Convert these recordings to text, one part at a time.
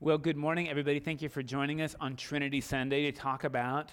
Well, good morning, everybody. Thank you for joining us on Trinity Sunday to talk about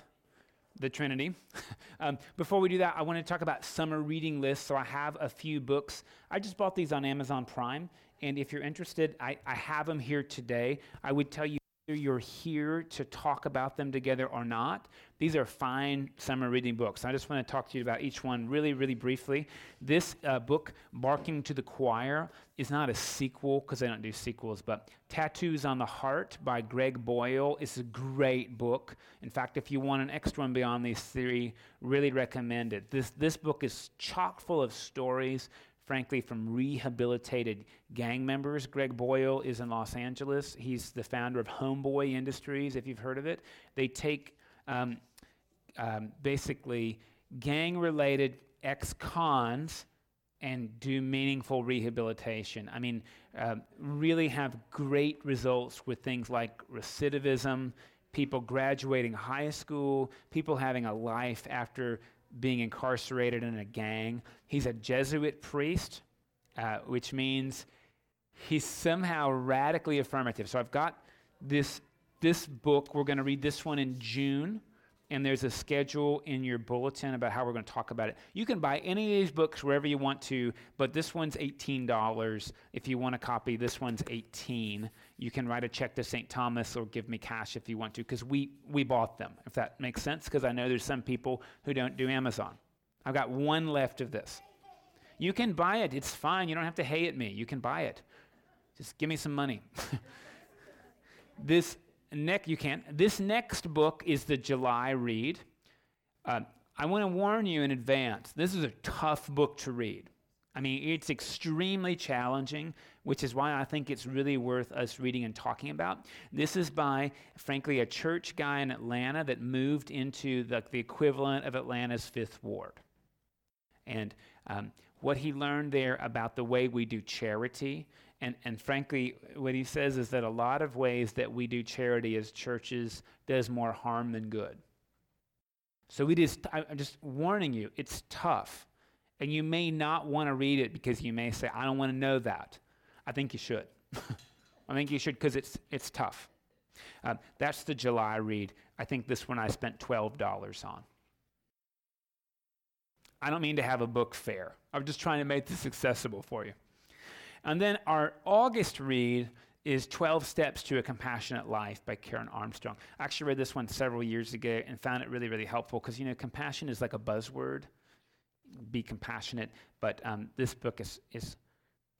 the Trinity. um, before we do that, I want to talk about summer reading lists. So I have a few books. I just bought these on Amazon Prime. And if you're interested, I, I have them here today. I would tell you you're here to talk about them together or not. These are fine summer reading books. I just want to talk to you about each one really, really briefly. This uh, book, Barking to the Choir, is not a sequel because I don't do sequels, but Tattoos on the Heart by Greg Boyle is a great book. In fact, if you want an extra one beyond these three, really recommend it. This, this book is chock full of stories frankly, from rehabilitated gang members. Greg Boyle is in Los Angeles. He's the founder of Homeboy Industries, if you've heard of it. They take um, um, basically gang related ex cons and do meaningful rehabilitation. I mean, uh, really have great results with things like recidivism, people graduating high school, people having a life after being incarcerated in a gang. He's a Jesuit priest, uh, which means he's somehow radically affirmative. So I've got this, this book. We're going to read this one in June. And there's a schedule in your bulletin about how we're going to talk about it. You can buy any of these books wherever you want to, but this one's $18. If you want a copy, this one's 18 You can write a check to St. Thomas or give me cash if you want to, because we, we bought them, if that makes sense, because I know there's some people who don't do Amazon. I've got one left of this. You can buy it. It's fine. You don't have to hate at me. You can buy it. Just give me some money. this next, you can't. This next book is the July read. Uh, I want to warn you in advance. This is a tough book to read. I mean, it's extremely challenging, which is why I think it's really worth us reading and talking about. This is by, frankly, a church guy in Atlanta that moved into the, the equivalent of Atlanta's Fifth Ward. And um, what he learned there about the way we do charity. And, and frankly, what he says is that a lot of ways that we do charity as churches does more harm than good. So we just, I'm just warning you, it's tough. And you may not want to read it because you may say, I don't want to know that. I think you should. I think you should because it's, it's tough. Uh, that's the July read. I think this one I spent $12 on. I don't mean to have a book fair. I'm just trying to make this accessible for you. And then our August read is 12 Steps to a Compassionate Life by Karen Armstrong. I actually read this one several years ago and found it really, really helpful because, you know, compassion is like a buzzword. Be compassionate. But um, this book is, is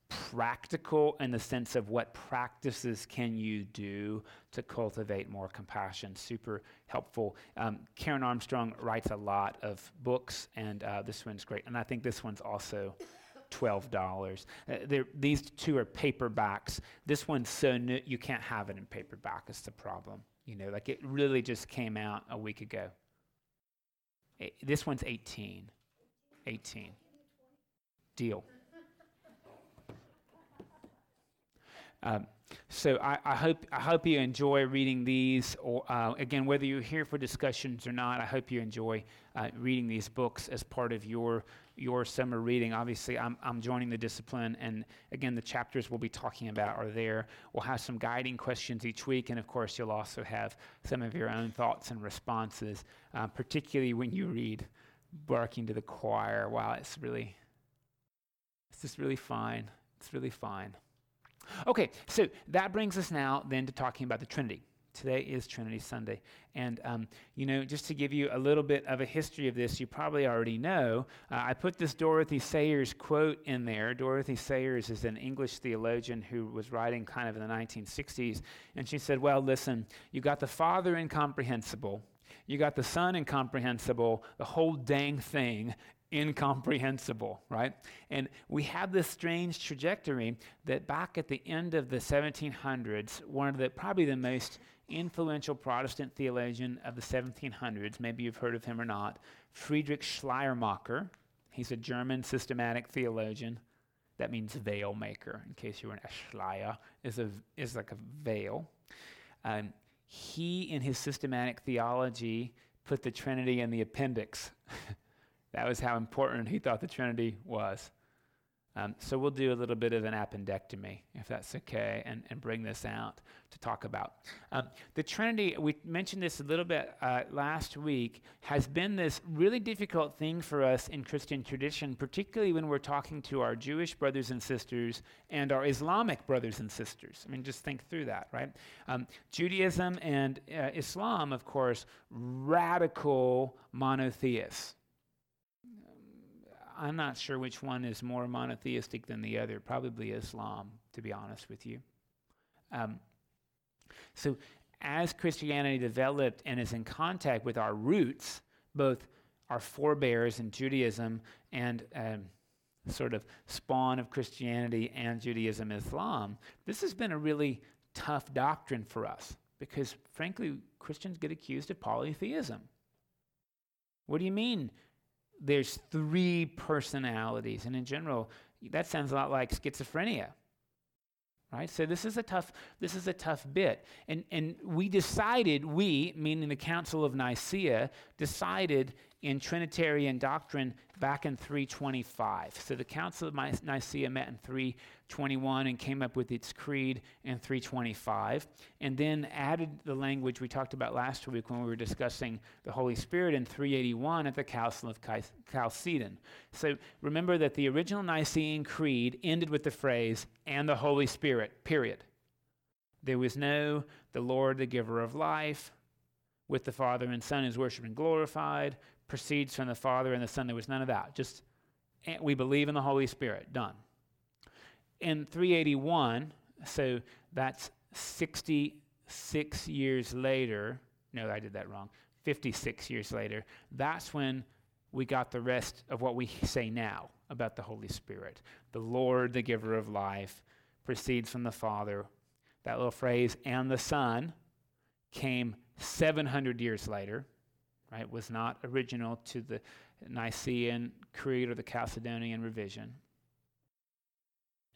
practical in the sense of what practices can you do to cultivate more compassion. Super helpful. Um, Karen Armstrong writes a lot of books, and uh, this one's great. And I think this one's also $12. Uh, these two are paperbacks. This one's so new, you can't have it in paperback, is the problem. You know, like it really just came out a week ago. It, this one's 18. 18. Deal. Um, so I, I, hope I hope you enjoy reading these. Or uh, again, whether you're here for discussions or not, I hope you enjoy uh, reading these books as part of your your summer reading. Obviously, I'm I'm joining the discipline, and again, the chapters we'll be talking about are there. We'll have some guiding questions each week, and of course, you'll also have some of your own thoughts and responses, uh, particularly when you read "Barking to the Choir." Wow, it's really it's just really fine. It's really fine. Okay, so that brings us now then to talking about the Trinity. Today is Trinity Sunday. And, um, you know, just to give you a little bit of a history of this, you probably already know. Uh, I put this Dorothy Sayers quote in there. Dorothy Sayers is an English theologian who was writing kind of in the 1960s. And she said, Well, listen, you got the Father incomprehensible, you got the Son incomprehensible, the whole dang thing incomprehensible, right? And we have this strange trajectory that back at the end of the 1700s, one of the probably the most influential Protestant theologian of the 1700s, maybe you've heard of him or not, Friedrich Schleiermacher. He's a German systematic theologian. That means veil maker, in case you were an Schleier, is, a, is like a veil. Um, he, in his systematic theology, put the Trinity in the appendix. That was how important he thought the Trinity was. Um, so we'll do a little bit of an appendectomy, if that's okay, and, and bring this out to talk about. Um, the Trinity, we mentioned this a little bit uh, last week, has been this really difficult thing for us in Christian tradition, particularly when we're talking to our Jewish brothers and sisters and our Islamic brothers and sisters. I mean, just think through that, right? Um, Judaism and uh, Islam, of course, radical monotheists I'm not sure which one is more monotheistic than the other. Probably Islam, to be honest with you. Um, so, as Christianity developed and is in contact with our roots, both our forebears in Judaism and um, sort of spawn of Christianity and Judaism, Islam, this has been a really tough doctrine for us because, frankly, Christians get accused of polytheism. What do you mean there's three personalities. And in general, that sounds a lot like schizophrenia. Right? So this is a tough this is a tough bit. And and we decided we meaning the Council of Nicaea decided in Trinitarian doctrine back in 325. So the Council of Nicaea met in 321 and came up with its creed in 325, and then added the language we talked about last week when we were discussing the Holy Spirit in 381 at the Council of Chalcedon. So remember that the original Nicene Creed ended with the phrase, and the Holy Spirit, period. There was no the Lord, the giver of life, with the Father and Son is worshiped and glorified, proceeds from the Father and the Son. There was none of that. Just eh, we believe in the Holy Spirit. Done. In 381, so that's 66 years later. No, I did that wrong. 56 years later. That's when we got the rest of what we say now about the Holy Spirit. The Lord, the giver of life, proceeds from the Father. That little phrase, and the Son, came 700 years later right, was not original to the Nicene Creed or the Chalcedonian revision.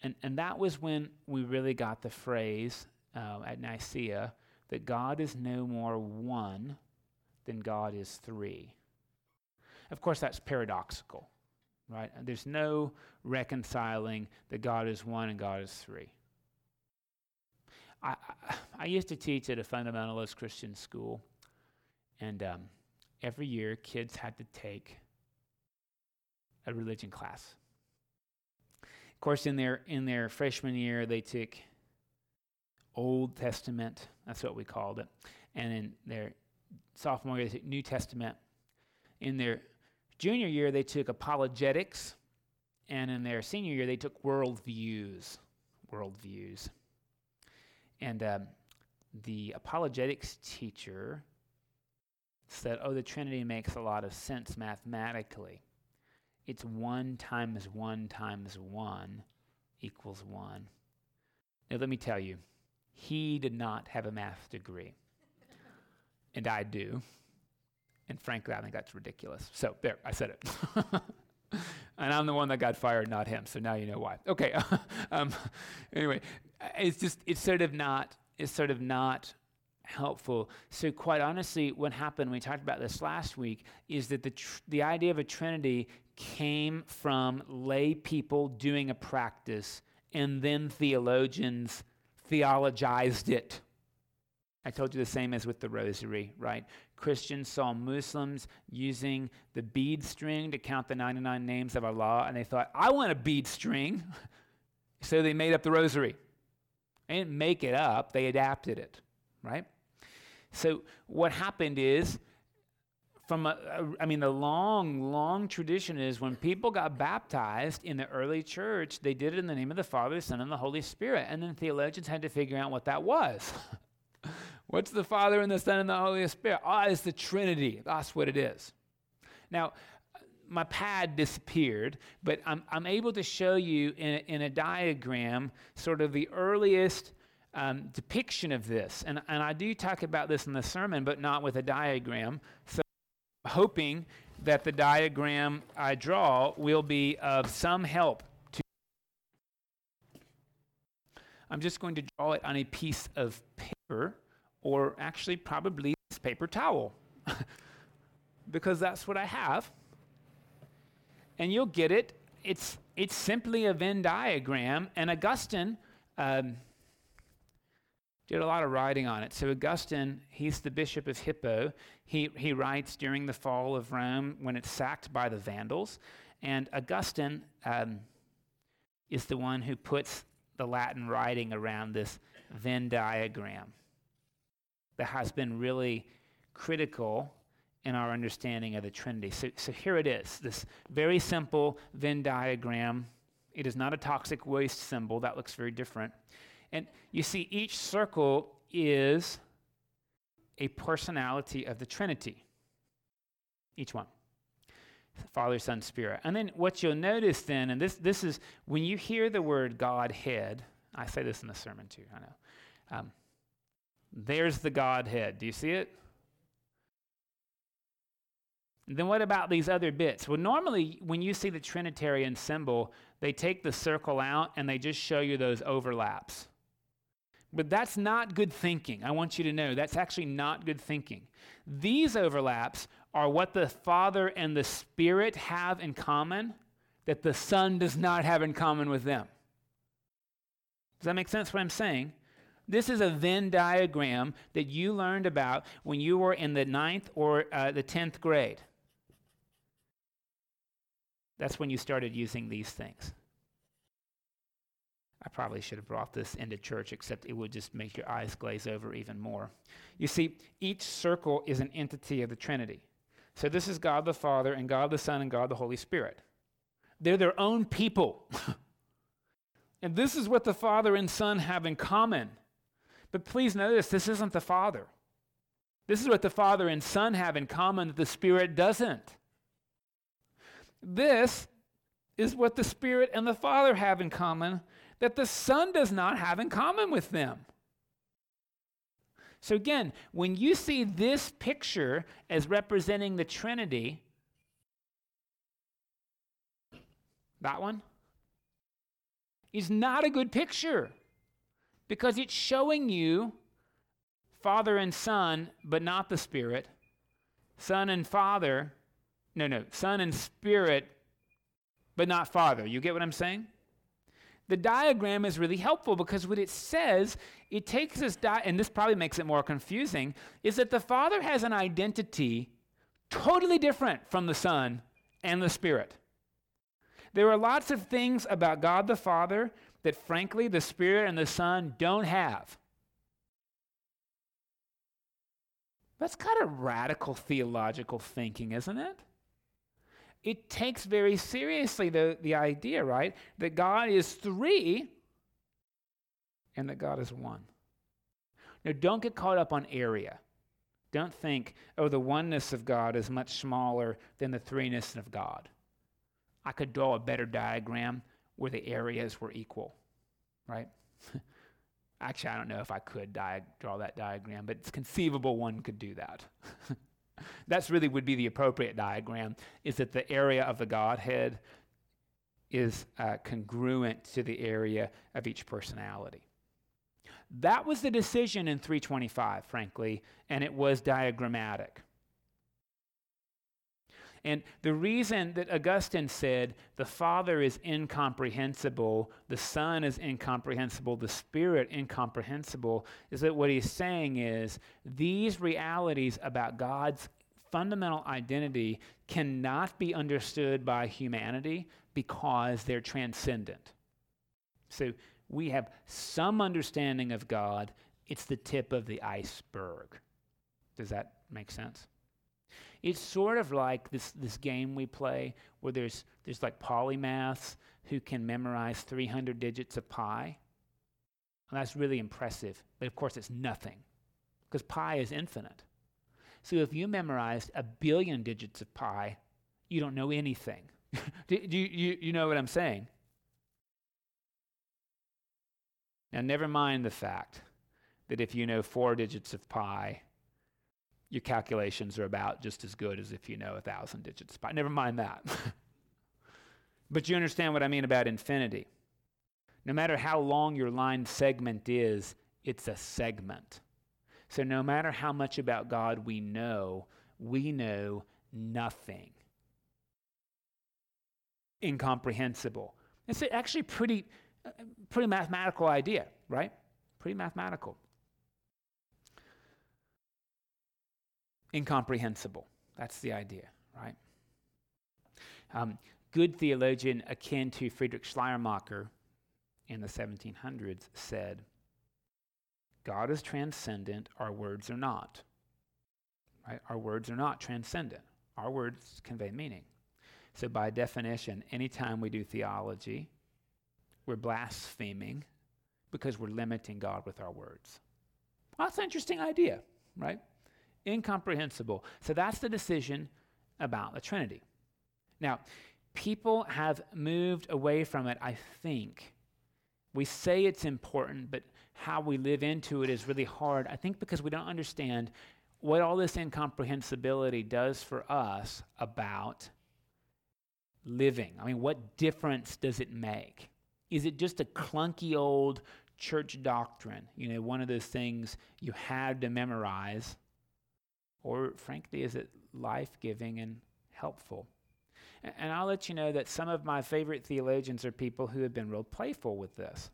And, and that was when we really got the phrase uh, at Nicaea that God is no more one than God is three. Of course, that's paradoxical, right? There's no reconciling that God is one and God is three. I, I, I used to teach at a fundamentalist Christian school, and um, every year kids had to take a religion class. Of course, in their in their freshman year, they took Old Testament. That's what we called it. And in their sophomore year, they took New Testament. In their junior year, they took apologetics, and in their senior year, they took worldviews. Worldviews. And um, the apologetics teacher said, oh, the Trinity makes a lot of sense mathematically. It's 1 times 1 times 1 equals 1. Now, let me tell you, he did not have a math degree. and I do. And frankly, I think that's ridiculous. So, there, I said it. and I'm the one that got fired, not him. So now you know why. Okay. um, anyway, it's just, it's sort of not, it's sort of not helpful. So, quite honestly, what happened, we talked about this last week, is that the, tr- the idea of a Trinity came from lay people doing a practice, and then theologians theologized it. I told you the same as with the rosary, right? Christians saw Muslims using the bead string to count the 99 names of Allah, and they thought, I want a bead string. so they made up the rosary. They didn't make it up, they adapted it, right? So what happened is, from a, I mean, the long, long tradition is when people got baptized in the early church, they did it in the name of the Father, the Son, and the Holy Spirit. And then theologians had to figure out what that was. What's the Father and the Son and the Holy Spirit? Ah, oh, it's the Trinity. That's what it is. Now, my pad disappeared, but I'm, I'm able to show you in a, in a diagram sort of the earliest um, depiction of this. And, and I do talk about this in the sermon, but not with a diagram. So, I'm hoping that the diagram I draw will be of some help to. I'm just going to draw it on a piece of paper, or actually, probably this paper towel, because that's what I have. And you'll get it it's, it's simply a Venn diagram, and Augustine um, did a lot of writing on it. So Augustine, he's the bishop of Hippo. He, he writes during the fall of Rome when it's sacked by the Vandals. And Augustine um, is the one who puts the Latin writing around this Venn diagram that has been really critical in our understanding of the Trinity. So, so here it is this very simple Venn diagram. It is not a toxic waste symbol, that looks very different. And you see, each circle is a personality of the Trinity. Each one. Father, Son, Spirit. And then what you'll notice then, and this, this is when you hear the word Godhead, I say this in the sermon too, I know. Um, there's the Godhead. Do you see it? then what about these other bits? Well, normally when you see the Trinitarian symbol, they take the circle out and they just show you those overlaps. But that's not good thinking. I want you to know that's actually not good thinking. These overlaps are what the Father and the Spirit have in common that the Son does not have in common with them. Does that make sense what I'm saying? This is a Venn diagram that you learned about when you were in the ninth or uh, the 10th grade. That's when you started using these things. I probably should have brought this into church, except it would just make your eyes glaze over even more. You see, each circle is an entity of the Trinity. So this is God the Father, and God the Son, and God the Holy Spirit. They're their own people. and this is what the Father and Son have in common. But please notice, this isn't the Father. This is what the Father and Son have in common that the Spirit doesn't. This is what the Spirit and the Father have in common that the Son does not have in common with them. So, again, when you see this picture as representing the Trinity, that one is not a good picture because it's showing you Father and Son, but not the Spirit, Son and Father, no, no, Son and Spirit, but not Father. You get what I'm saying? The diagram is really helpful because what it says, it takes this, di- and this probably makes it more confusing, is that the Father has an identity totally different from the Son and the Spirit. There are lots of things about God the Father that, frankly, the Spirit and the Son don't have. That's kind of radical theological thinking, isn't it? It takes very seriously the, the idea, right, that God is three and that God is one. Now, don't get caught up on area. Don't think, oh, the oneness of God is much smaller than the threeness of God. I could draw a better diagram where the areas were equal, right? Actually, I don't know if I could di- draw that diagram, but it's conceivable one could do that. That's really would be the appropriate diagram, is that the area of the Godhead is uh, congruent to the area of each personality. That was the decision in 325, frankly, and it was diagrammatic. And the reason that Augustine said the Father is incomprehensible, the Son is incomprehensible, the Spirit incomprehensible, is that what he's saying is these realities about God's fundamental identity cannot be understood by humanity because they're transcendent. So we have some understanding of God, it's the tip of the iceberg. Does that make sense? It's sort of like this, this game we play where there's, there's like polymaths who can memorize 300 digits of pi. And that's really impressive. But of course, it's nothing because pi is infinite. So if you memorized a billion digits of pi, you don't know anything. do, do you, you, you know what I'm saying? Now, never mind the fact that if you know four digits of pi, your calculations are about just as good as if you know a thousand digits. But never mind that. but you understand what I mean about infinity. No matter how long your line segment is, it's a segment. So no matter how much about God we know, we know nothing. incomprehensible. It's actually pretty, uh, pretty mathematical idea, right? Pretty mathematical. Incomprehensible. That's the idea, right? Um, good theologian akin to Friedrich Schleiermacher in the 1700s said, God is transcendent, our words are not. Right? Our words are not transcendent. Our words convey meaning. So, by definition, anytime we do theology, we're blaspheming because we're limiting God with our words. Well, that's an interesting idea, right? Incomprehensible. So, that's the decision about the Trinity. Now, people have moved away from it, I think. We say it's important, but how we live into it is really hard. I think because we don't understand what all this incomprehensibility does for us about living. I mean, what difference does it make? Is it just a clunky old church doctrine? You know, one of those things you had to memorize? Or, frankly, is it life giving and helpful? And I'll let you know that some of my favorite theologians are people who have been real playful with this.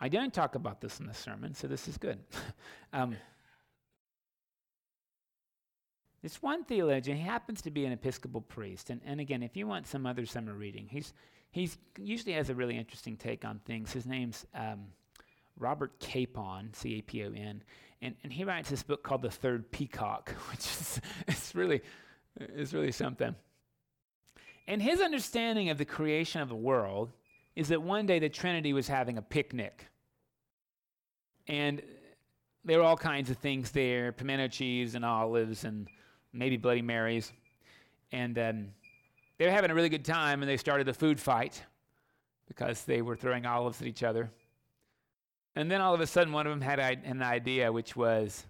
I don't talk about this in the sermon, so this is good. um, this one theologian, he happens to be an Episcopal priest. And, and again, if you want some other summer reading, he's, he's usually has a really interesting take on things. His name's um, Robert Capon, C A P O N. And, and he writes this book called The Third Peacock, which is it's really, it's really something. And his understanding of the creation of the world is that one day the Trinity was having a picnic. And there were all kinds of things there pimento cheese and olives and maybe Bloody Marys. And um, they were having a really good time, and they started a food fight because they were throwing olives at each other. And then all of a sudden, one of them had an idea, which was,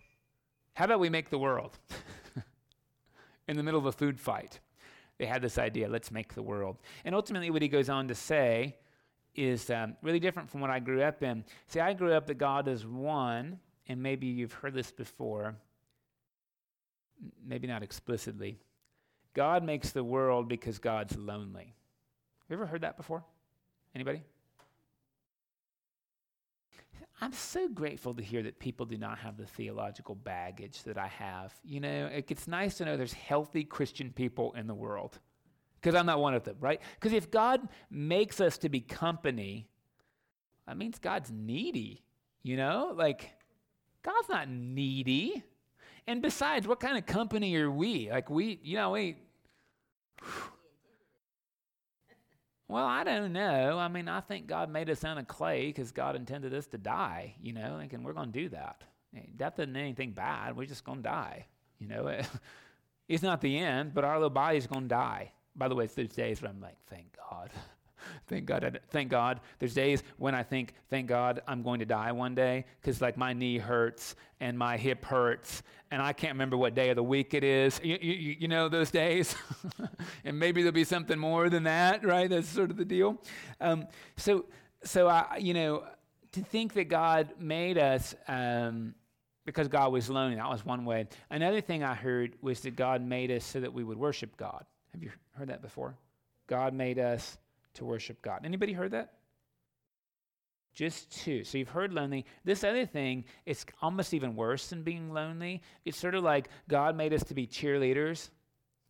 how about we make the world? In the middle of a food fight. They had this idea, let's make the world. And ultimately, what he goes on to say is um, really different from what I grew up in. See, I grew up that God is one, and maybe you've heard this before maybe not explicitly. God makes the world because God's lonely. Have you ever heard that before? Anybody? I'm so grateful to hear that people do not have the theological baggage that I have. You know, it's nice to know there's healthy Christian people in the world because I'm not one of them, right? Because if God makes us to be company, that means God's needy, you know? Like, God's not needy. And besides, what kind of company are we? Like, we, you know, we. Well, I don't know. I mean, I think God made us out of clay because God intended us to die, you know, and we're going to do that. Eh, Death isn't anything bad. We're just going to die, you know. it's not the end, but our little body's going to die. By the way, it's those days where I'm like, thank God. thank God. Thank God. There's days when I think, thank God, I'm going to die one day because like my knee hurts and my hip hurts and I can't remember what day of the week it is. You, you, you know those days, and maybe there'll be something more than that, right? That's sort of the deal. Um, so, so I, you know, to think that God made us. Um, because God was lonely. That was one way. Another thing I heard was that God made us so that we would worship God. Have you heard that before? God made us to worship God. Anybody heard that? Just two. So you've heard lonely. This other thing, it's almost even worse than being lonely. It's sort of like God made us to be cheerleaders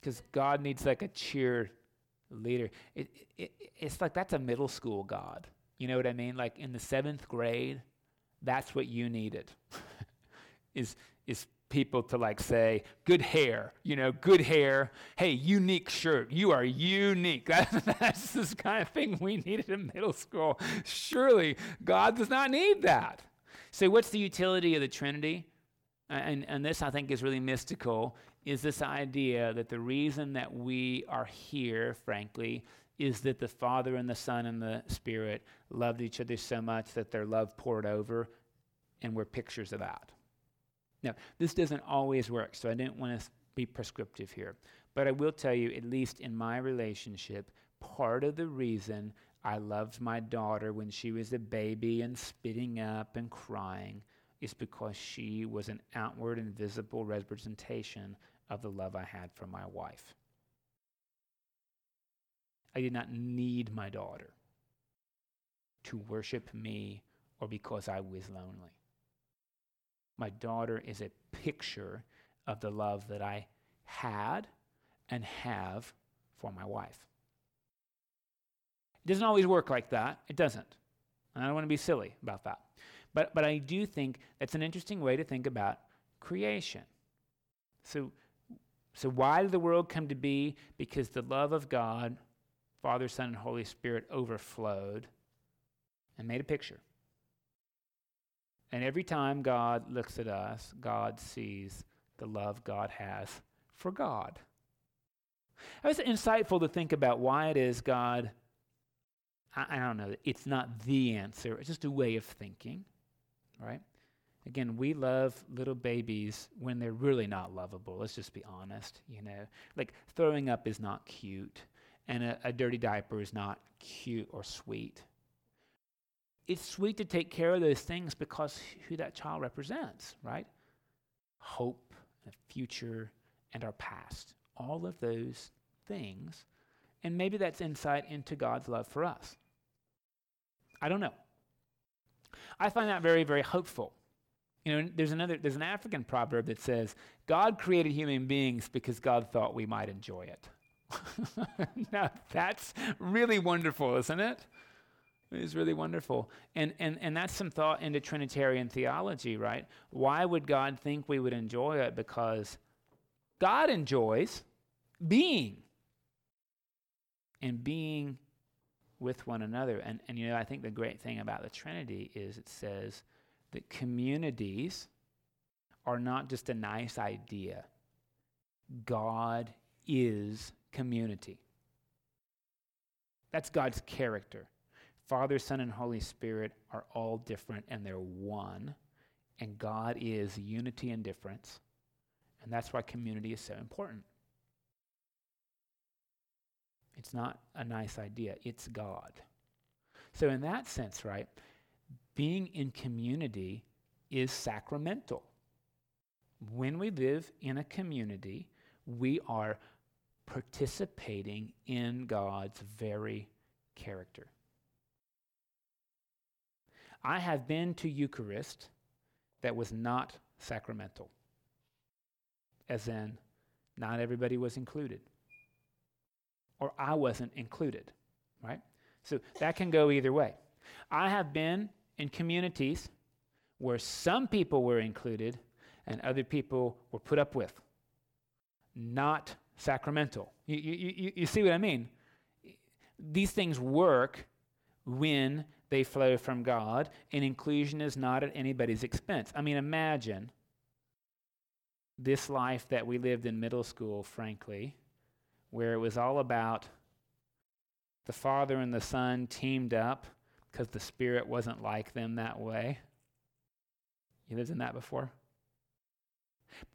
because God needs like a cheer leader. It, it, it's like that's a middle school God. You know what I mean? Like in the seventh grade, that's what you needed. is is people to like say, good hair, you know, good hair. Hey, unique shirt. You are unique. that's this kind of thing we needed in middle school. Surely God does not need that. So, what's the utility of the Trinity? And, and this, I think, is really mystical, is this idea that the reason that we are here, frankly, is that the Father and the Son and the Spirit loved each other so much that their love poured over, and we're pictures of that. Now, this doesn't always work, so I didn't want to be prescriptive here. But I will tell you, at least in my relationship, part of the reason I loved my daughter when she was a baby and spitting up and crying is because she was an outward and visible representation of the love I had for my wife. I did not need my daughter to worship me or because I was lonely. My daughter is a picture of the love that I had and have for my wife. It doesn't always work like that. It doesn't. And I don't want to be silly about that. But, but I do think that's an interesting way to think about creation. So, so, why did the world come to be? Because the love of God, Father, Son, and Holy Spirit overflowed and made a picture. And every time God looks at us, God sees the love God has for God. It was insightful to think about why it is God, I, I don't know, it's not the answer, it's just a way of thinking, right? Again, we love little babies when they're really not lovable. Let's just be honest, you know. Like throwing up is not cute, and a, a dirty diaper is not cute or sweet it's sweet to take care of those things because who that child represents, right? Hope, the future, and our past. All of those things. And maybe that's insight into God's love for us. I don't know. I find that very, very hopeful. You know, there's another there's an African proverb that says, God created human beings because God thought we might enjoy it. now that's really wonderful, isn't it? It is really wonderful. And, and, and that's some thought into Trinitarian theology, right? Why would God think we would enjoy it? Because God enjoys being and being with one another. And, and you know, I think the great thing about the Trinity is it says that communities are not just a nice idea, God is community. That's God's character. Father, Son, and Holy Spirit are all different and they're one. And God is unity and difference. And that's why community is so important. It's not a nice idea, it's God. So, in that sense, right, being in community is sacramental. When we live in a community, we are participating in God's very character. I have been to Eucharist that was not sacramental, as in, not everybody was included, or I wasn't included, right? So that can go either way. I have been in communities where some people were included and other people were put up with. Not sacramental. You, you, you, you see what I mean? These things work when they flow from God, and inclusion is not at anybody's expense. I mean, imagine this life that we lived in middle school, frankly, where it was all about the Father and the Son teamed up because the Spirit wasn't like them that way. You lived in that before?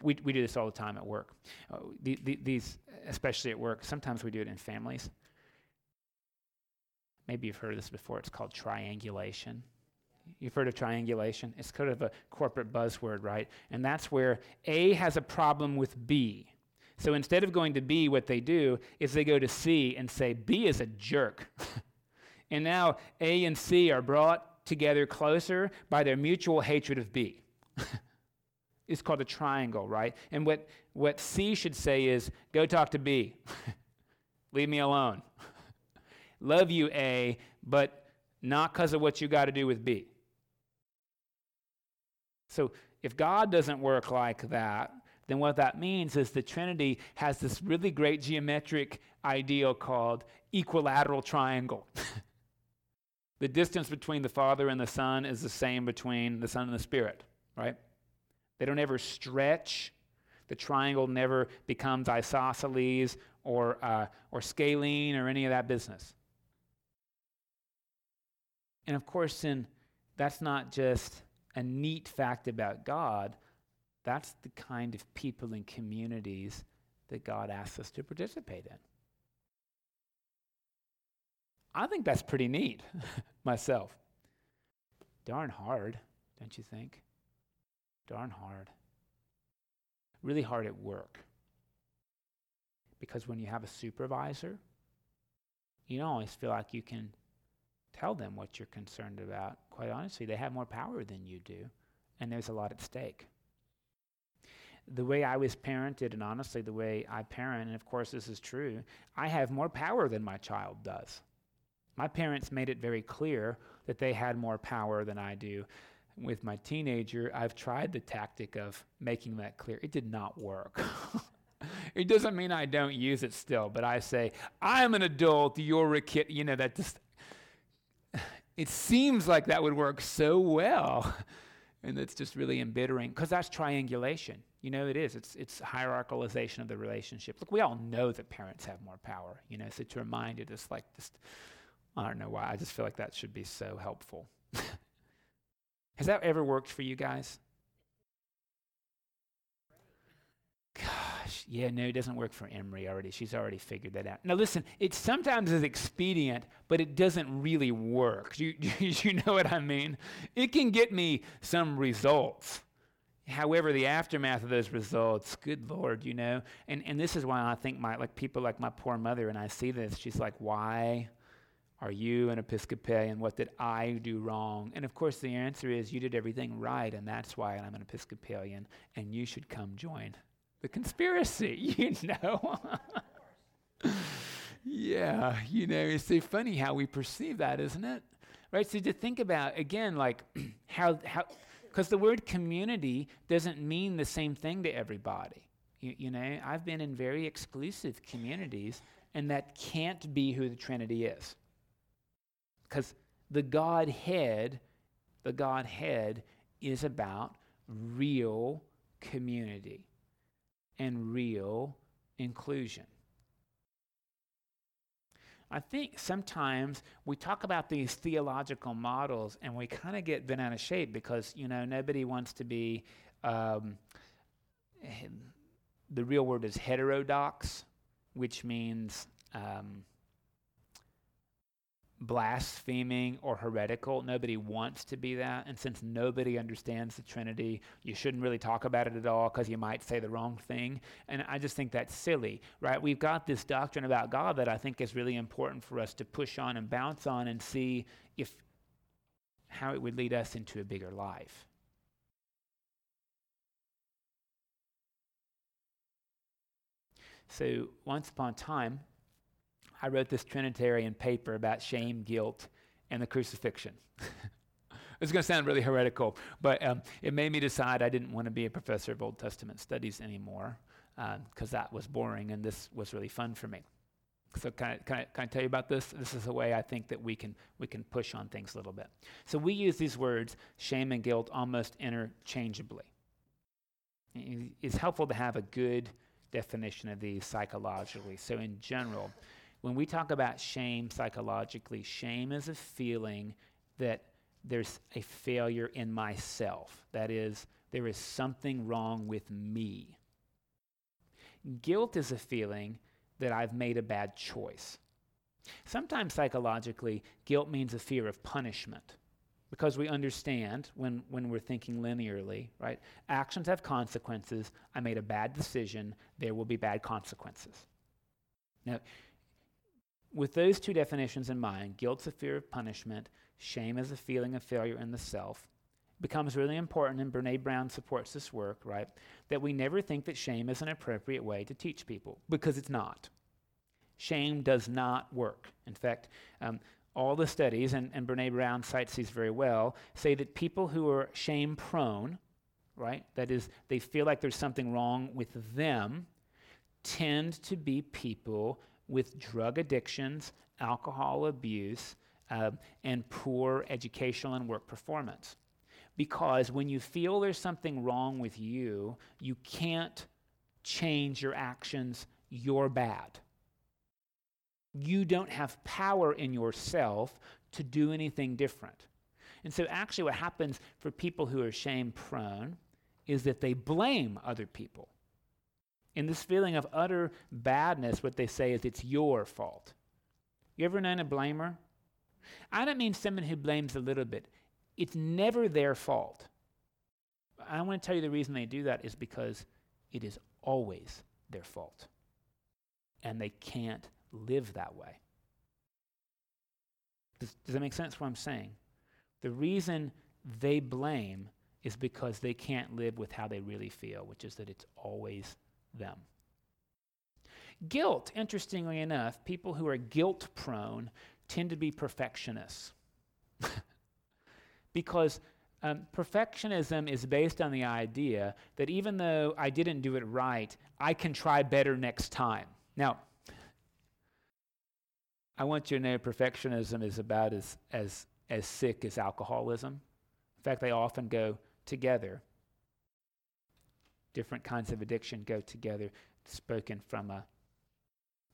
We, we do this all the time at work. Uh, the, the, these, especially at work, sometimes we do it in families. Maybe you've heard of this before. It's called triangulation. You've heard of triangulation? It's kind of a corporate buzzword, right? And that's where A has a problem with B. So instead of going to B, what they do is they go to C and say, B is a jerk. and now A and C are brought together closer by their mutual hatred of B. it's called a triangle, right? And what, what C should say is, go talk to B. Leave me alone. Love you, A, but not because of what you got to do with B. So if God doesn't work like that, then what that means is the Trinity has this really great geometric ideal called equilateral triangle. the distance between the Father and the Son is the same between the Son and the Spirit, right? They don't ever stretch. The triangle never becomes isosceles or, uh, or scalene or any of that business. And of course, that's not just a neat fact about God, that's the kind of people and communities that God asks us to participate in. I think that's pretty neat myself. Darn hard, don't you think? Darn hard. Really hard at work. Because when you have a supervisor you don't always feel like you can tell them what you're concerned about. Quite honestly, they have more power than you do, and there's a lot at stake. The way I was parented, and honestly, the way I parent, and of course, this is true, I have more power than my child does. My parents made it very clear that they had more power than I do. With my teenager, I've tried the tactic of making that clear. It did not work. it doesn't mean I don't use it still, but I say, I'm an adult, you're a kid. You know, that just, it seems like that would work so well. And it's just really embittering because that's triangulation. You know, it is. It's, it's hierarchicalization of the relationship. Look, we all know that parents have more power, you know, so to remind it is like just, I don't know why. I just feel like that should be so helpful. Has that ever worked for you guys? Gosh, yeah, no, it doesn't work for Emery already. She's already figured that out. Now, listen, it sometimes is expedient, but it doesn't really work. You, you know what I mean? It can get me some results. However, the aftermath of those results, good Lord, you know, and, and this is why I think my like people like my poor mother, and I see this, she's like, why are you an Episcopalian? What did I do wrong? And of course, the answer is you did everything right, and that's why I'm an Episcopalian, and you should come join the conspiracy, you know? yeah, you know, it's so funny how we perceive that, isn't it? Right? So to think about, again, like how, how, because the word community doesn't mean the same thing to everybody. You, you know, I've been in very exclusive communities, and that can't be who the Trinity is. Because the Godhead, the Godhead is about real community and real inclusion. I think sometimes we talk about these theological models and we kind of get bent out of shape because, you know, nobody wants to be, um, the real word is heterodox, which means um, blaspheming or heretical. Nobody wants to be that. And since nobody understands the Trinity, you shouldn't really talk about it at all because you might say the wrong thing. And I just think that's silly, right? We've got this doctrine about God that I think is really important for us to push on and bounce on and see if how it would lead us into a bigger life. So, once upon a time, I wrote this Trinitarian paper about shame, guilt, and the crucifixion. it's going to sound really heretical, but um, it made me decide I didn't want to be a professor of Old Testament studies anymore because um, that was boring and this was really fun for me. So can I, can, I, can I tell you about this? This is a way I think that we can, we can push on things a little bit. So we use these words, shame and guilt, almost interchangeably. It's helpful to have a good definition of these psychologically. So in general, when we talk about shame psychologically, shame is a feeling that there's a failure in myself. That is, there is something wrong with me. Guilt is a feeling that I've made a bad choice. Sometimes psychologically, guilt means a fear of punishment because we understand when, when we're thinking linearly, right? Actions have consequences. I made a bad decision. There will be bad consequences. Now, with those two definitions in mind, guilt's a fear of punishment, shame is a feeling of failure in the self, becomes really important, and Brene Brown supports this work, right? That we never think that shame is an appropriate way to teach people, because it's not. Shame does not work. In fact, um, all the studies, and, and Brene Brown cites these very well, say that people who are shame prone, right, that is, they feel like there's something wrong with them, tend to be people with drug addictions, alcohol abuse, uh, and poor educational and work performance. Because when you feel there's something wrong with you, you can't change your actions, you're bad. You don't have power in yourself to do anything different. And so, actually, what happens for people who are shame prone is that they blame other people. In this feeling of utter badness, what they say is it's your fault. You ever known a blamer? I don't mean someone who blames a little bit. It's never their fault. I want to tell you the reason they do that is because it is always their fault. And they can't live that way. Does, does that make sense what I'm saying? The reason they blame is because they can't live with how they really feel, which is that it's always them. Guilt, interestingly enough, people who are guilt prone tend to be perfectionists. because um, perfectionism is based on the idea that even though I didn't do it right, I can try better next time. Now, I want you to know perfectionism is about as, as, as sick as alcoholism. In fact, they often go together. Different kinds of addiction go together, spoken from a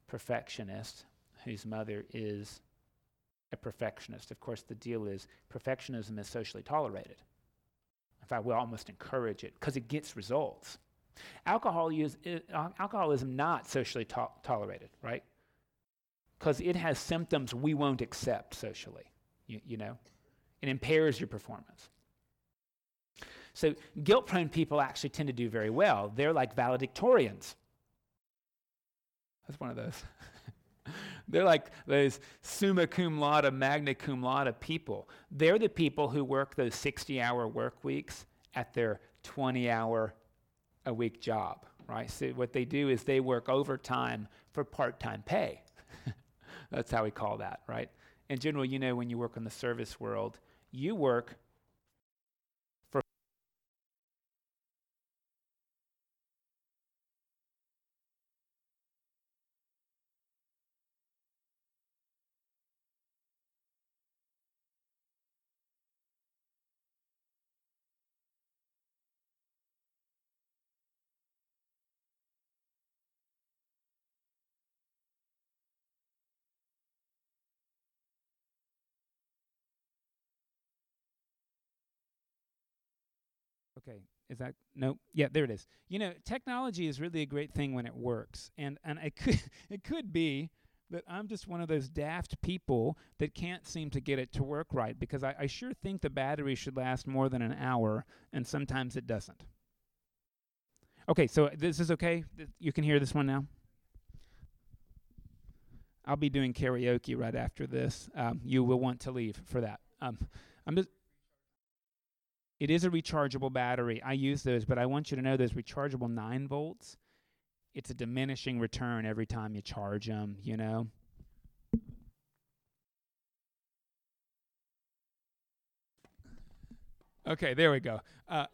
perfectionist whose mother is a perfectionist. Of course, the deal is perfectionism is socially tolerated. In fact, we almost encourage it because it gets results. Alcohol use, uh, alcoholism not socially to- tolerated, right? Because it has symptoms we won't accept socially, you, you know? It impairs your performance. So guilt prone people actually tend to do very well. They're like valedictorians. That's one of those. They're like those summa cum laude, magna cum laude people. They're the people who work those 60 hour work weeks at their 20 hour a week job, right? So what they do is they work overtime for part time pay. That's how we call that, right? In general, you know, when you work in the service world, you work Okay, is that no? Yeah, there it is. You know, technology is really a great thing when it works, and and it could it could be that I'm just one of those daft people that can't seem to get it to work right because I, I sure think the battery should last more than an hour, and sometimes it doesn't. Okay, so this is okay. You can hear this one now. I'll be doing karaoke right after this. Um, you will want to leave for that. Um, I'm just it is a rechargeable battery. I use those, but I want you to know those rechargeable 9 volts, it's a diminishing return every time you charge them, you know? Okay, there we go. Uh,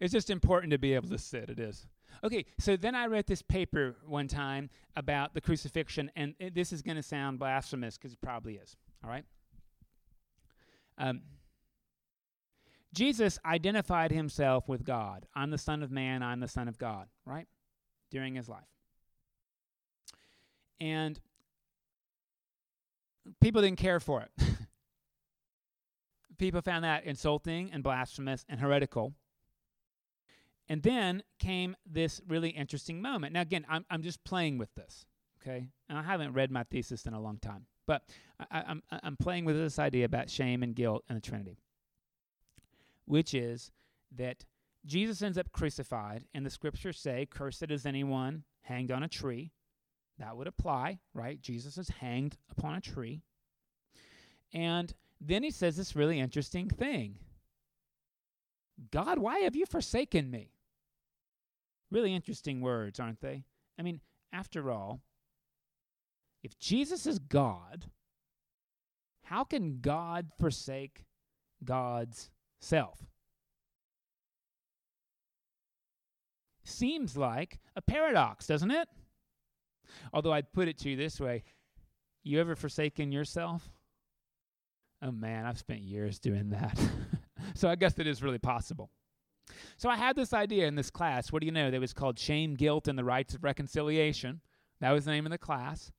it's just important to be able to sit, it is. Okay, so then I read this paper one time about the crucifixion, and it, this is going to sound blasphemous because it probably is, all right? Um, Jesus identified himself with God. I'm the Son of Man, I'm the Son of God, right? During his life. And people didn't care for it. people found that insulting and blasphemous and heretical. And then came this really interesting moment. Now, again, I'm, I'm just playing with this, okay? And I haven't read my thesis in a long time, but I, I'm, I'm playing with this idea about shame and guilt and the Trinity which is that Jesus ends up crucified, and the scriptures say, Cursed is anyone hanged on a tree. That would apply, right? Jesus is hanged upon a tree. And then he says this really interesting thing God, why have you forsaken me? Really interesting words, aren't they? I mean, after all, if Jesus is God, how can God forsake God's self. Seems like a paradox, doesn't it? Although I'd put it to you this way you ever forsaken yourself? Oh man, I've spent years doing that. so I guess it is really possible. So I had this idea in this class. What do you know? That was called Shame, Guilt, and the Rites of Reconciliation. That was the name of the class.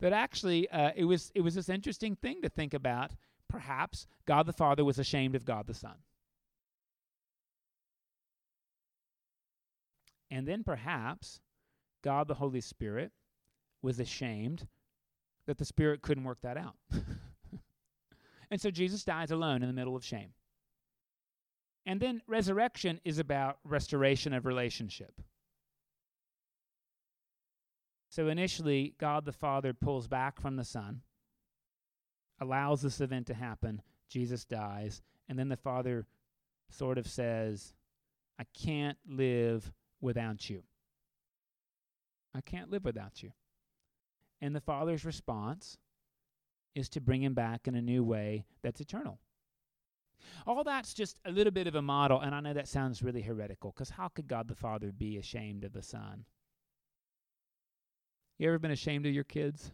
That actually, uh, it was it was this interesting thing to think about. Perhaps God the Father was ashamed of God the Son. And then perhaps God the Holy Spirit was ashamed that the Spirit couldn't work that out. and so Jesus dies alone in the middle of shame. And then resurrection is about restoration of relationship. So initially, God the Father pulls back from the Son allows this event to happen. Jesus dies. And then the Father sort of says, I can't live without you. I can't live without you. And the Father's response is to bring him back in a new way that's eternal. All that's just a little bit of a model, and I know that sounds really heretical because how could God the Father be ashamed of the Son? You ever been ashamed of your kids?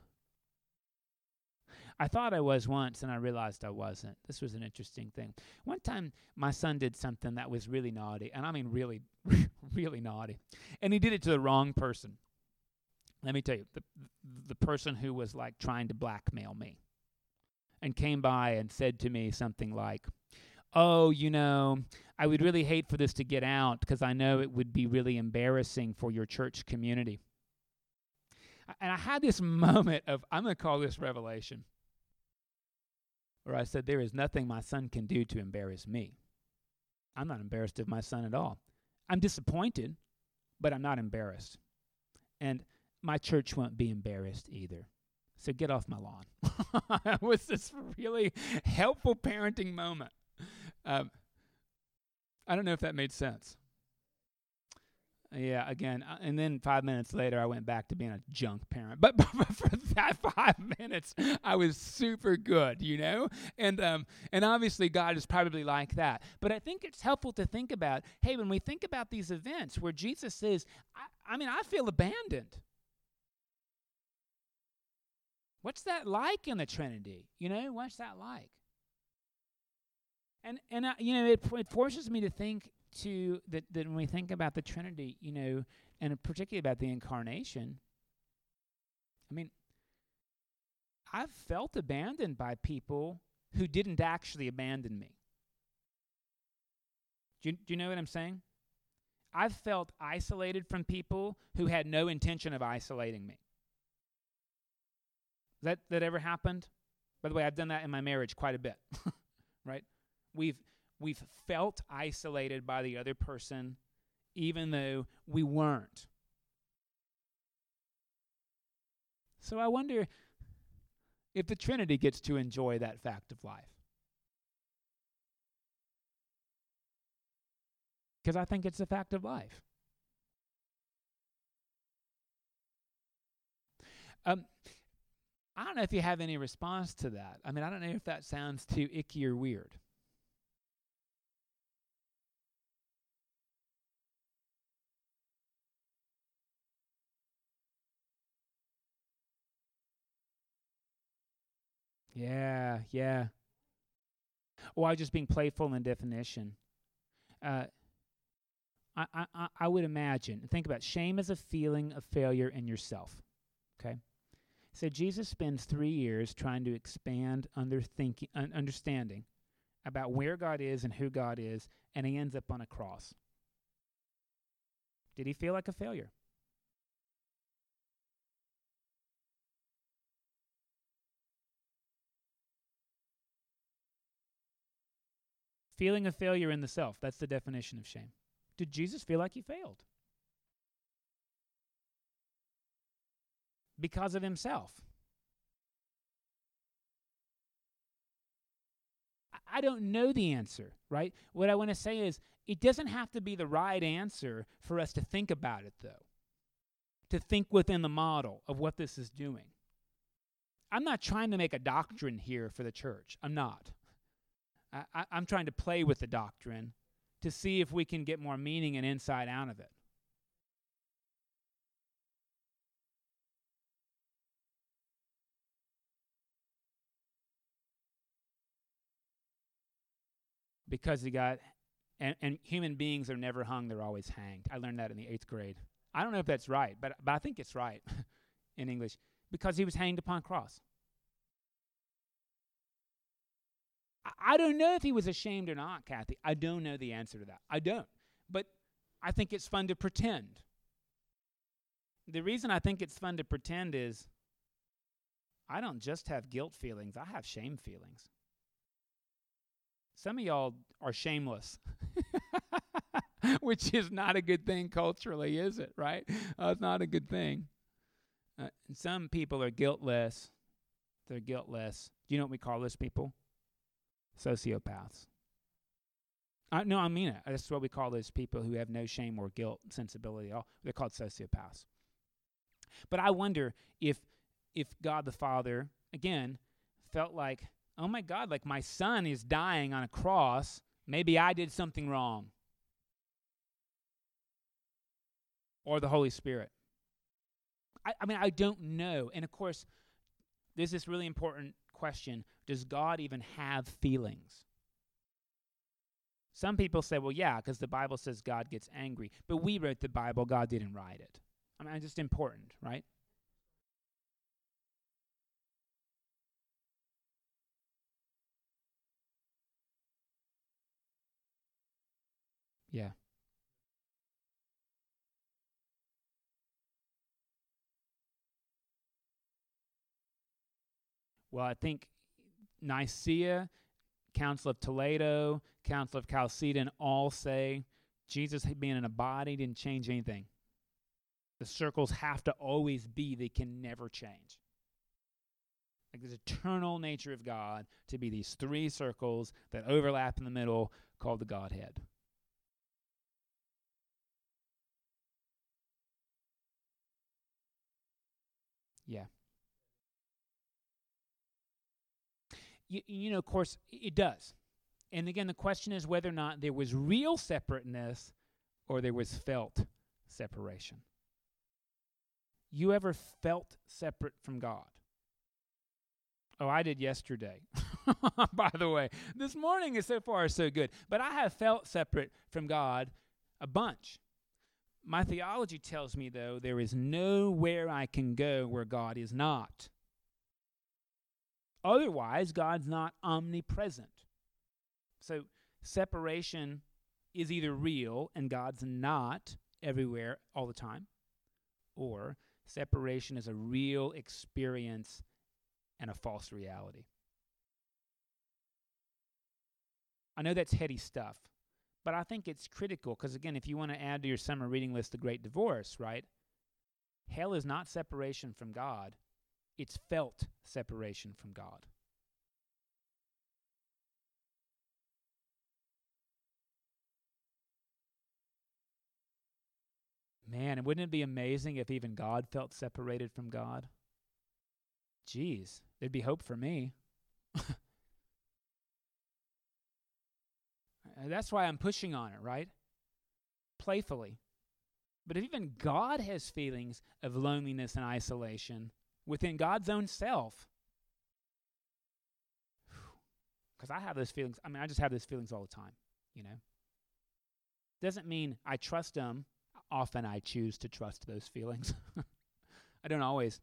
I thought I was once, and I realized I wasn't. This was an interesting thing. One time, my son did something that was really naughty, and I mean really, really naughty. And he did it to the wrong person. Let me tell you, the, the person who was like trying to blackmail me and came by and said to me something like, Oh, you know, I would really hate for this to get out because I know it would be really embarrassing for your church community. And I had this moment of, I'm going to call this revelation where I said, There is nothing my son can do to embarrass me. I'm not embarrassed of my son at all. I'm disappointed, but I'm not embarrassed. And my church won't be embarrassed either. So get off my lawn. it was this really helpful parenting moment. Um, I don't know if that made sense. Yeah, again, uh, and then five minutes later, I went back to being a junk parent. But, but for that five minutes, I was super good, you know. And um, and obviously, God is probably like that. But I think it's helpful to think about. Hey, when we think about these events where Jesus says, I, I mean, I feel abandoned. What's that like in the Trinity? You know, what's that like? And and uh, you know, it, it forces me to think to that, that when we think about the Trinity, you know, and particularly about the incarnation, I mean, I've felt abandoned by people who didn't actually abandon me. Do you, do you know what I'm saying? I've felt isolated from people who had no intention of isolating me. That that ever happened? By the way, I've done that in my marriage quite a bit. right? We've we've felt isolated by the other person even though we weren't. So I wonder if the Trinity gets to enjoy that fact of life. Because I think it's a fact of life. Um, I don't know if you have any response to that. I mean, I don't know if that sounds too icky or weird. Yeah, yeah. Or I was just being playful in definition. Uh, I, I, I would imagine, think about it, shame as a feeling of failure in yourself. Okay? So Jesus spends three years trying to expand under thinking, un- understanding about where God is and who God is, and he ends up on a cross. Did he feel like a failure? Feeling a failure in the self. That's the definition of shame. Did Jesus feel like he failed? Because of himself. I don't know the answer, right? What I want to say is it doesn't have to be the right answer for us to think about it, though. To think within the model of what this is doing. I'm not trying to make a doctrine here for the church. I'm not. I, am trying to play with the doctrine to see if we can get more meaning and insight out of it. Because he got, and, and human beings are never hung, they're always hanged. I learned that in the eighth grade. I don't know if that's right, but, but I think it's right in English. Because he was hanged upon cross. I don't know if he was ashamed or not, Kathy. I don't know the answer to that. I don't. But I think it's fun to pretend. The reason I think it's fun to pretend is I don't just have guilt feelings, I have shame feelings. Some of y'all are shameless, which is not a good thing culturally, is it? Right? Uh, it's not a good thing. Uh, some people are guiltless, they're guiltless. Do you know what we call those people? Sociopaths. Uh, no, I mean it. That's what we call those people who have no shame or guilt sensibility. at All they're called sociopaths. But I wonder if if God the Father again felt like, oh my God, like my son is dying on a cross. Maybe I did something wrong. Or the Holy Spirit. I, I mean, I don't know. And of course, there's this really important question Does God even have feelings? Some people say, well, yeah, because the Bible says God gets angry. But we wrote the Bible, God didn't write it. I mean, it's just important, right? Yeah. Well, I think Nicaea, Council of Toledo, Council of Chalcedon all say Jesus being in a body didn't change anything. The circles have to always be, they can never change. Like this eternal nature of God to be these three circles that overlap in the middle called the Godhead. Yeah. You, you know, of course, it does. And again, the question is whether or not there was real separateness or there was felt separation. You ever felt separate from God? Oh, I did yesterday. By the way, this morning is so far so good. But I have felt separate from God a bunch. My theology tells me, though, there is nowhere I can go where God is not. Otherwise, God's not omnipresent. So, separation is either real and God's not everywhere all the time, or separation is a real experience and a false reality. I know that's heady stuff, but I think it's critical because, again, if you want to add to your summer reading list the great divorce, right? Hell is not separation from God, it's felt separation from God. Man, wouldn't it be amazing if even God felt separated from God? Geez, there'd be hope for me. Uh, that's why I'm pushing on it, right? Playfully. But if even God has feelings of loneliness and isolation within God's own self, because I have those feelings. I mean, I just have those feelings all the time, you know? Doesn't mean I trust them. often I choose to trust those feelings. I don't always.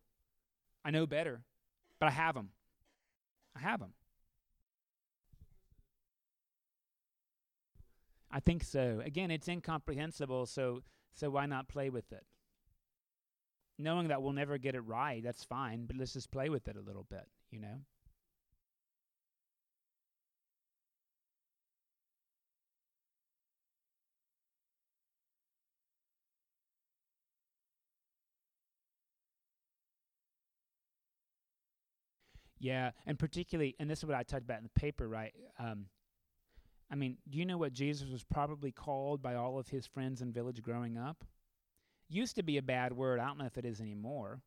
I know better, but I have them. I have them. I think so. Again, it's incomprehensible, so so why not play with it? Knowing that we'll never get it right, that's fine, but let's just play with it a little bit, you know? Yeah, and particularly, and this is what I talked about in the paper, right? Um, I mean, do you know what Jesus was probably called by all of his friends in village growing up? Used to be a bad word. I don't know if it is anymore.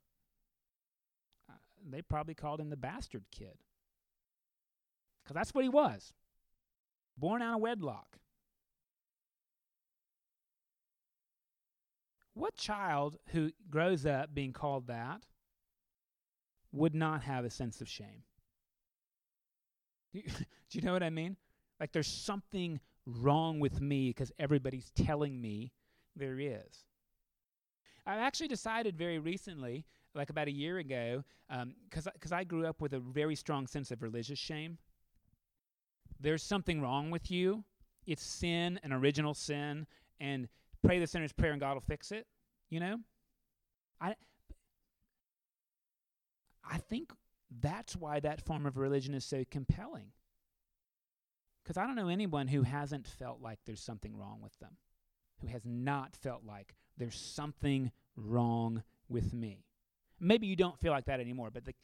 Uh, they probably called him the bastard kid. Because that's what he was born out of wedlock. What child who grows up being called that would not have a sense of shame. Do you, do you know what I mean? Like there's something wrong with me because everybody's telling me there is. I actually decided very recently, like about a year ago, because um, because I grew up with a very strong sense of religious shame. There's something wrong with you. It's sin, an original sin, and pray the sinner's prayer and God will fix it. You know, I I think that's why that form of religion is so compelling. Because I don't know anyone who hasn't felt like there's something wrong with them, who has not felt like there's something wrong with me. Maybe you don't feel like that anymore, but the,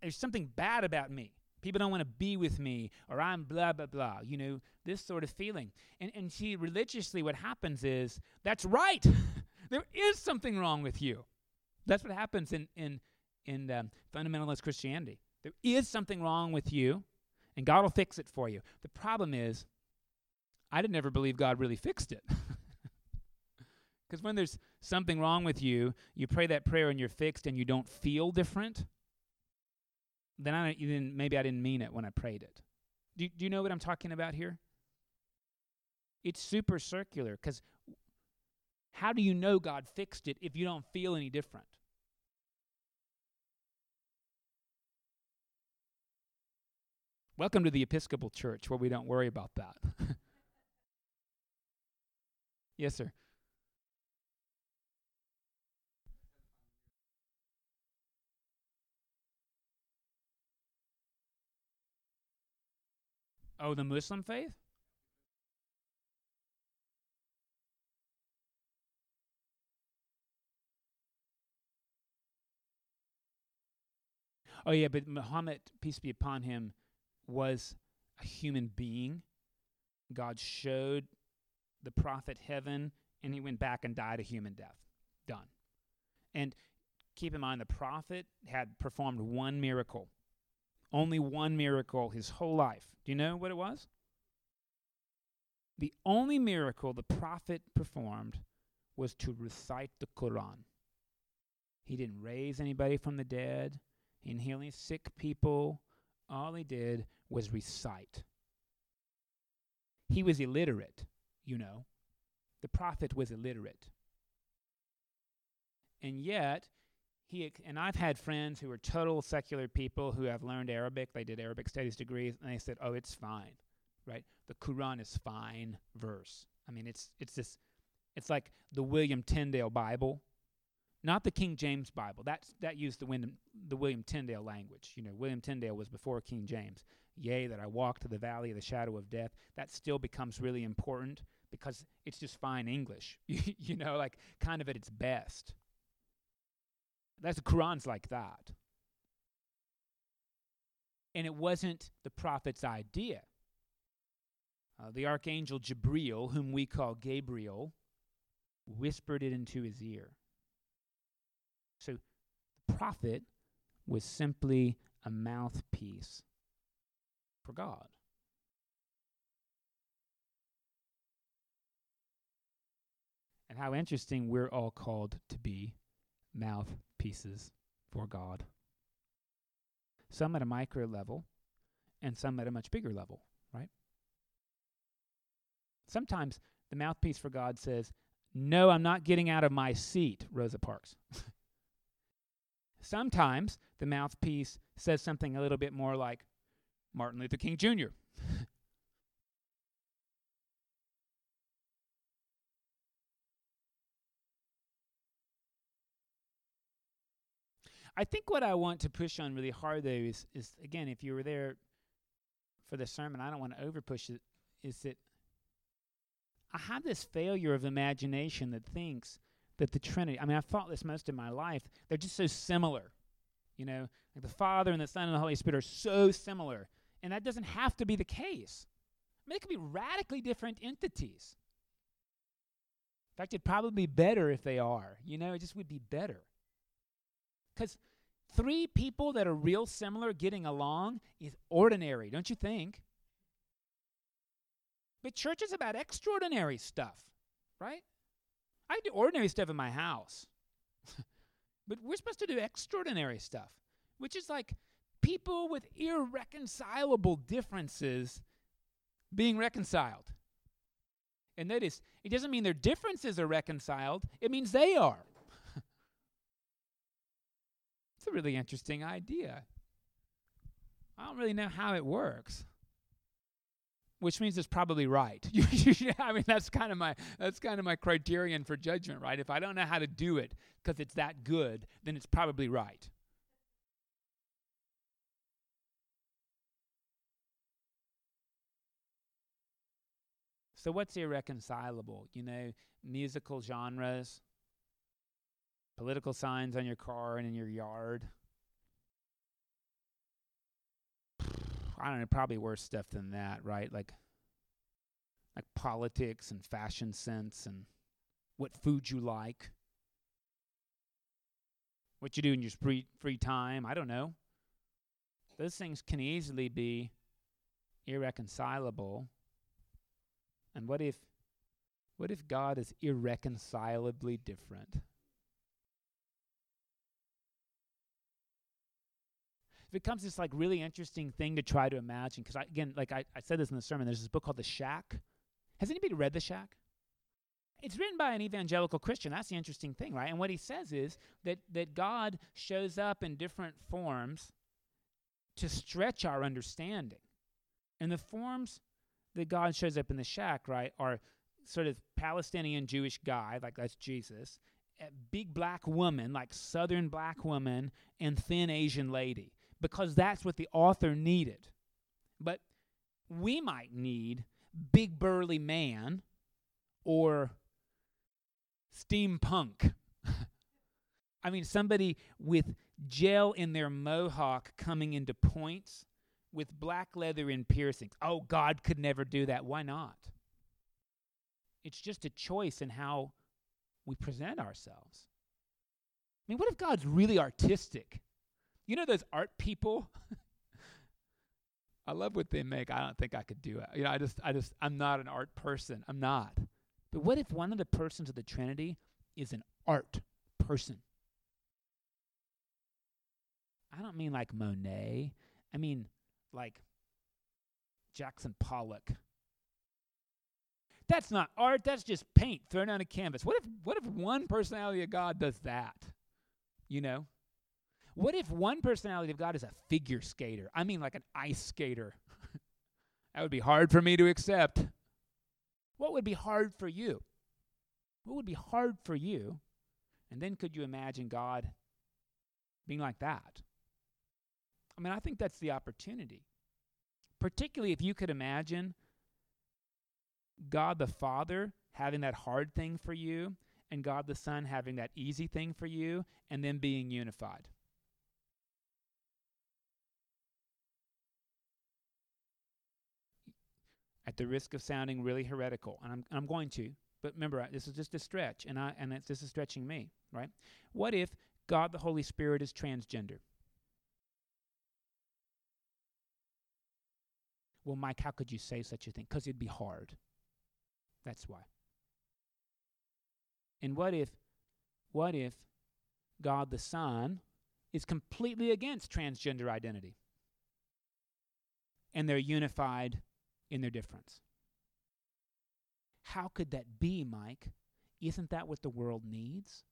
there's something bad about me. People don't want to be with me, or I'm blah, blah, blah. You know, this sort of feeling. And, and see, religiously, what happens is that's right. there is something wrong with you. That's what happens in, in, in um, fundamentalist Christianity. There is something wrong with you, and God will fix it for you. The problem is, I didn't ever believe God really fixed it. Because when there's something wrong with you, you pray that prayer and you're fixed and you don't feel different, then I don't, then maybe I didn't mean it when I prayed it. Do, do you know what I'm talking about here? It's super circular because how do you know God fixed it if you don't feel any different? Welcome to the Episcopal Church where we don't worry about that. yes, sir. Oh, the Muslim faith? Oh, yeah, but Muhammad, peace be upon him, was a human being. God showed the prophet heaven, and he went back and died a human death. Done. And keep in mind, the prophet had performed one miracle only one miracle his whole life. Do you know what it was? The only miracle the prophet performed was to recite the Quran. He didn't raise anybody from the dead, he didn't heal any sick people. All he did was recite. He was illiterate, you know. The prophet was illiterate. And yet, he and I've had friends who are total secular people who have learned Arabic. They did Arabic studies degrees, and they said, "Oh, it's fine, right? The Quran is fine verse. I mean, it's it's this, it's like the William Tyndale Bible, not the King James Bible. That's that used the Wyndham, the William Tyndale language. You know, William Tyndale was before King James. Yea, that I walk to the valley of the shadow of death. That still becomes really important because it's just fine English. you know, like kind of at its best. That's the Quran's like that. And it wasn't the prophet's idea. Uh, the archangel Jibril, whom we call Gabriel, whispered it into his ear. So the prophet was simply a mouthpiece for God. And how interesting we're all called to be mouthpieces for God. Some at a micro level, and some at a much bigger level, right? Sometimes the mouthpiece for God says, No, I'm not getting out of my seat, Rosa Parks. Sometimes the mouthpiece says something a little bit more like Martin Luther King Jr. I think what I want to push on really hard though is, is again, if you were there for the sermon, I don't want to over push it, is that I have this failure of imagination that thinks that the Trinity, I mean, I've thought this most of my life, they're just so similar. You know, like the Father and the Son and the Holy Spirit are so similar. And that doesn't have to be the case. I mean, they could be radically different entities. In fact, it'd probably be better if they are. You know, it just would be better. Because three people that are real similar getting along is ordinary, don't you think? But church is about extraordinary stuff, right? I do ordinary stuff in my house. but we're supposed to do extraordinary stuff, which is like people with irreconcilable differences being reconciled. And that is, it doesn't mean their differences are reconciled, it means they are. A really interesting idea. I don't really know how it works. Which means it's probably right. I mean, that's kind of my that's kind of my criterion for judgment, right? If I don't know how to do it because it's that good, then it's probably right. So what's irreconcilable? You know, musical genres, political signs on your car and in your yard, I don't know, probably worse stuff than that, right? Like like politics and fashion sense and what food you like. What you do in your free free time, I don't know. Those things can easily be irreconcilable. And what if what if God is irreconcilably different? Becomes this like really interesting thing to try to imagine. Because again, like I, I said this in the sermon, there's this book called The Shack. Has anybody read The Shack? It's written by an evangelical Christian. That's the interesting thing, right? And what he says is that that God shows up in different forms to stretch our understanding. And the forms that God shows up in the shack, right, are sort of Palestinian Jewish guy, like that's Jesus, a big black woman, like southern black woman, and thin Asian lady, because that's what the author needed. But we might need big burly man or steampunk. I mean, somebody with gel in their mohawk coming into points with black leather and piercings. Oh, God could never do that. Why not? It's just a choice in how we present ourselves. I mean, what if God's really artistic? You know those art people? I love what they make. I don't think I could do it. You know, I just I just I'm not an art person. I'm not. But what if one of the persons of the Trinity is an art person? I don't mean like Monet. I mean like Jackson Pollock. That's not art, that's just paint thrown on a canvas. What if what if one personality of God does that? You know? What if one personality of God is a figure skater? I mean like an ice skater. that would be hard for me to accept. What would be hard for you? What would be hard for you? And then could you imagine God being like that? I mean, I think that's the opportunity. Particularly if you could imagine God the Father having that hard thing for you and God the Son having that easy thing for you and then being unified. At the risk of sounding really heretical, and I'm, I'm going to, but remember, this is just a stretch, and I and this is stretching me, right? What if God the Holy Spirit is transgender? Well, Mike, how could you say such a thing? Because it'd be hard. That's why. And what if, what if God the Son is completely against transgender identity? And they're unified in their difference. How could that be, Mike? Isn't that what the world needs?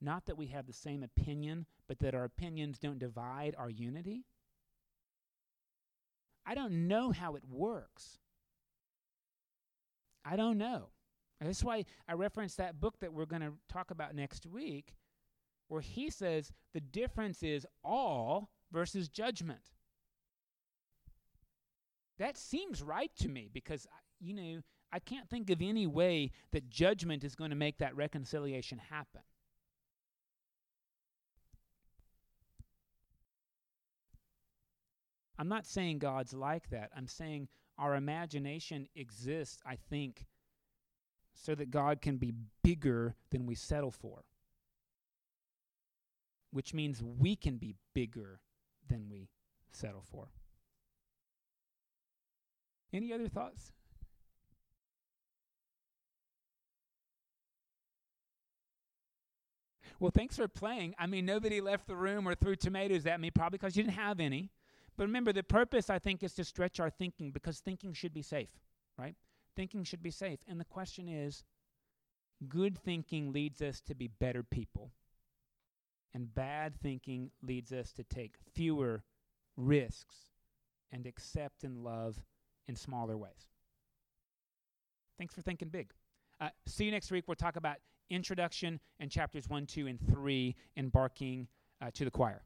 Not that we have the same opinion, but that our opinions don't divide our unity? I don't know how it works. I don't know. That's why I referenced that book that we're going to talk about next week, where he says the difference is all versus judgment. That seems right to me because, you know, I can't think of any way that judgment is going to make that reconciliation happen. I'm not saying God's like that. I'm saying our imagination exists, I think, so that God can be bigger than we settle for. Which means we can be bigger than we settle for. Any other thoughts? Well, thanks for playing. I mean, nobody left the room or threw tomatoes at me, probably because you didn't have any. But remember, the purpose, I think, is to stretch our thinking because thinking should be safe, right? Thinking should be safe. And the question is good thinking leads us to be better people, and bad thinking leads us to take fewer risks and accept and love in smaller ways. Thanks for thinking big. Uh, see you next week. We'll talk about introduction and chapters 1, 2, and 3, embarking uh, to the choir.